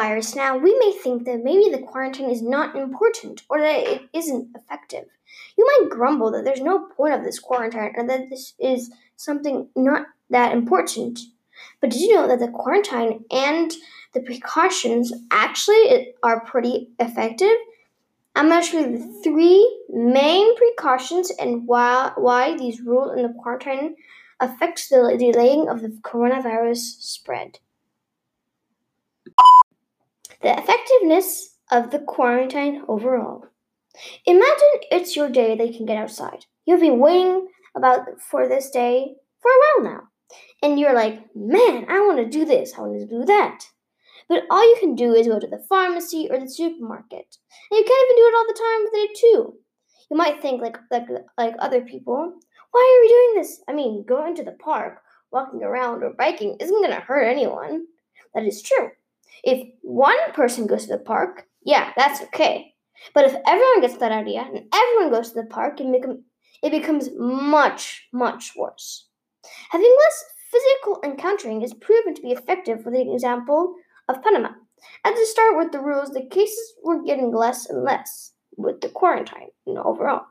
virus now, we may think that maybe the quarantine is not important or that it isn't effective. You might grumble that there's no point of this quarantine and that this is something not that important. But did you know that the quarantine and the precautions actually are pretty effective? I'm going to show you the three main precautions and why, why these rules in the quarantine affect the delaying of the coronavirus spread. The effectiveness of the quarantine overall. Imagine it's your day that you can get outside. You've been waiting about for this day for a while now. And you're like, man, I want to do this, I want to do that. But all you can do is go to the pharmacy or the supermarket. And you can't even do it all the time today too. You might think like like like other people, why are we doing this? I mean, going to the park, walking around, or biking isn't gonna hurt anyone. That is true. If one person goes to the park, yeah, that's okay. But if everyone gets that idea and everyone goes to the park, it, become, it becomes much, much worse. Having less physical encountering is proven to be effective with the example of Panama. At the start with the rules, the cases were getting less and less with the quarantine overall.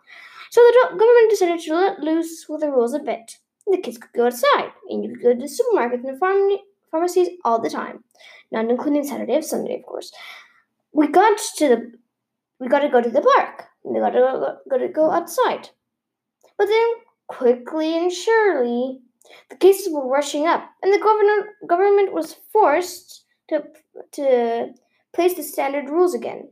So the government decided to let loose with the rules a bit. The kids could go outside, and you could go to the supermarket and pharm- pharmacies all the time, not including Saturday and Sunday, of course. We got to the, we got to go to the park. We got to go, got to go outside. But then, quickly and surely, the cases were rushing up, and the government government was forced to to place the standard rules again.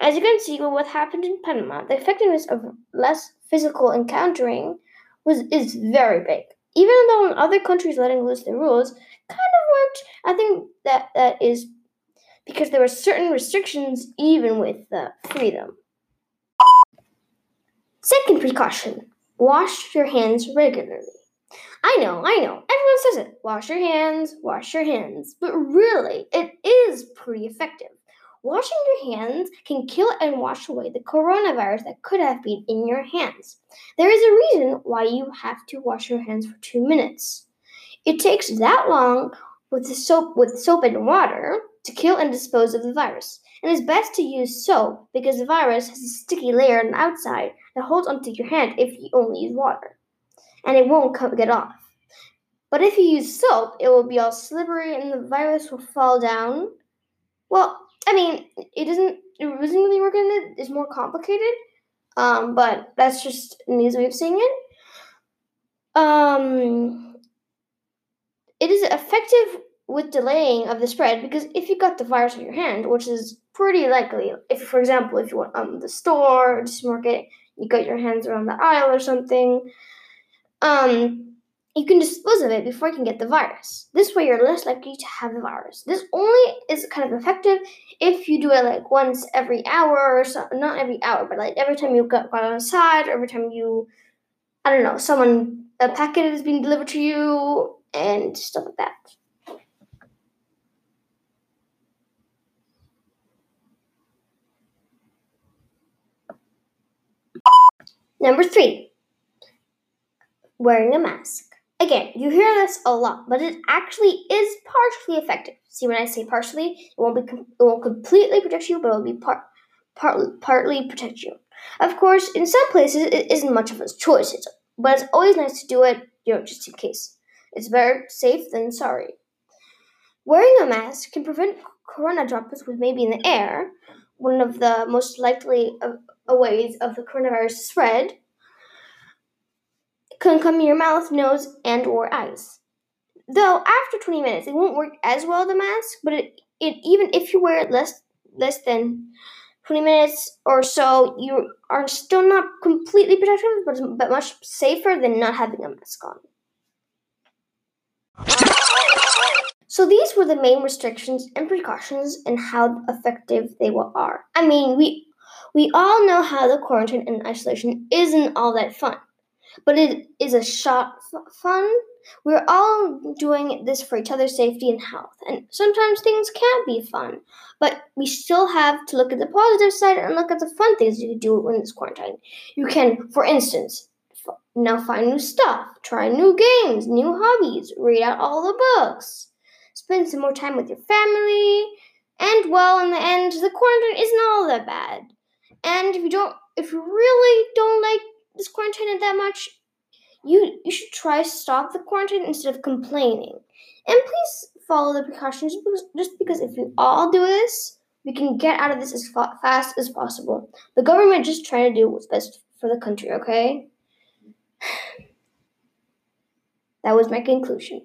As you can see with what happened in Panama, the effectiveness of less physical encountering was is very big. Even though in other countries letting loose the rules kind of worked, I think that that is because there were certain restrictions even with the freedom. Second precaution wash your hands regularly. I know, I know, everyone says it wash your hands, wash your hands, but really, it is pretty effective. Washing your hands can kill and wash away the coronavirus that could have been in your hands. There is a reason why you have to wash your hands for two minutes. It takes that long with soap with soap and water to kill and dispose of the virus. And it's best to use soap because the virus has a sticky layer on the outside that holds onto your hand if you only use water. And it won't get off. But if you use soap, it will be all slippery and the virus will fall down. Well, I mean, it doesn't. It doesn't really work in. It's more complicated. Um, but that's just an easy way of saying it. Um, it is effective with delaying of the spread because if you got the virus on your hand, which is pretty likely, if for example, if you went um the store or the supermarket, you got your hands around the aisle or something, um, you can dispose of it before you can get the virus. This way, you're less likely to have the virus. This only is kind of effective if you do it like once every hour or so, not every hour, but like every time you got, got outside, or every time you, I don't know, someone, a packet is being delivered to you, and stuff like that. Number three, wearing a mask. Again, you hear this a lot, but it actually is partially effective. See, when I say partially, it won't be com- it won't completely protect you, but it will be part, part partly protect you. Of course, in some places it isn't much of a choice, but it's always nice to do it, you know, just in case. It's better safe than sorry. Wearing a mask can prevent corona droplets which may be in the air, one of the most likely uh, ways of the coronavirus spread can come in your mouth, nose, and or eyes. Though after 20 minutes, it won't work as well the mask, but it, it even if you wear it less less than 20 minutes or so, you are still not completely protected, but, but much safer than not having a mask on. So these were the main restrictions and precautions and how effective they are. I mean, we we all know how the quarantine and isolation isn't all that fun but it is a shot fun. We're all doing this for each other's safety and health, and sometimes things can't be fun, but we still have to look at the positive side and look at the fun things you can do when it's quarantine. You can, for instance, f- now find new stuff, try new games, new hobbies, read out all the books, spend some more time with your family, And well, in the end, the quarantine isn't all that bad. And if you don't, if you really don't like this quarantine that much, you you should try stop the quarantine instead of complaining. And please follow the precautions just because if we all do this, we can get out of this as fa- fast as possible. The government just trying to do what's best for the country, okay? That was my conclusion.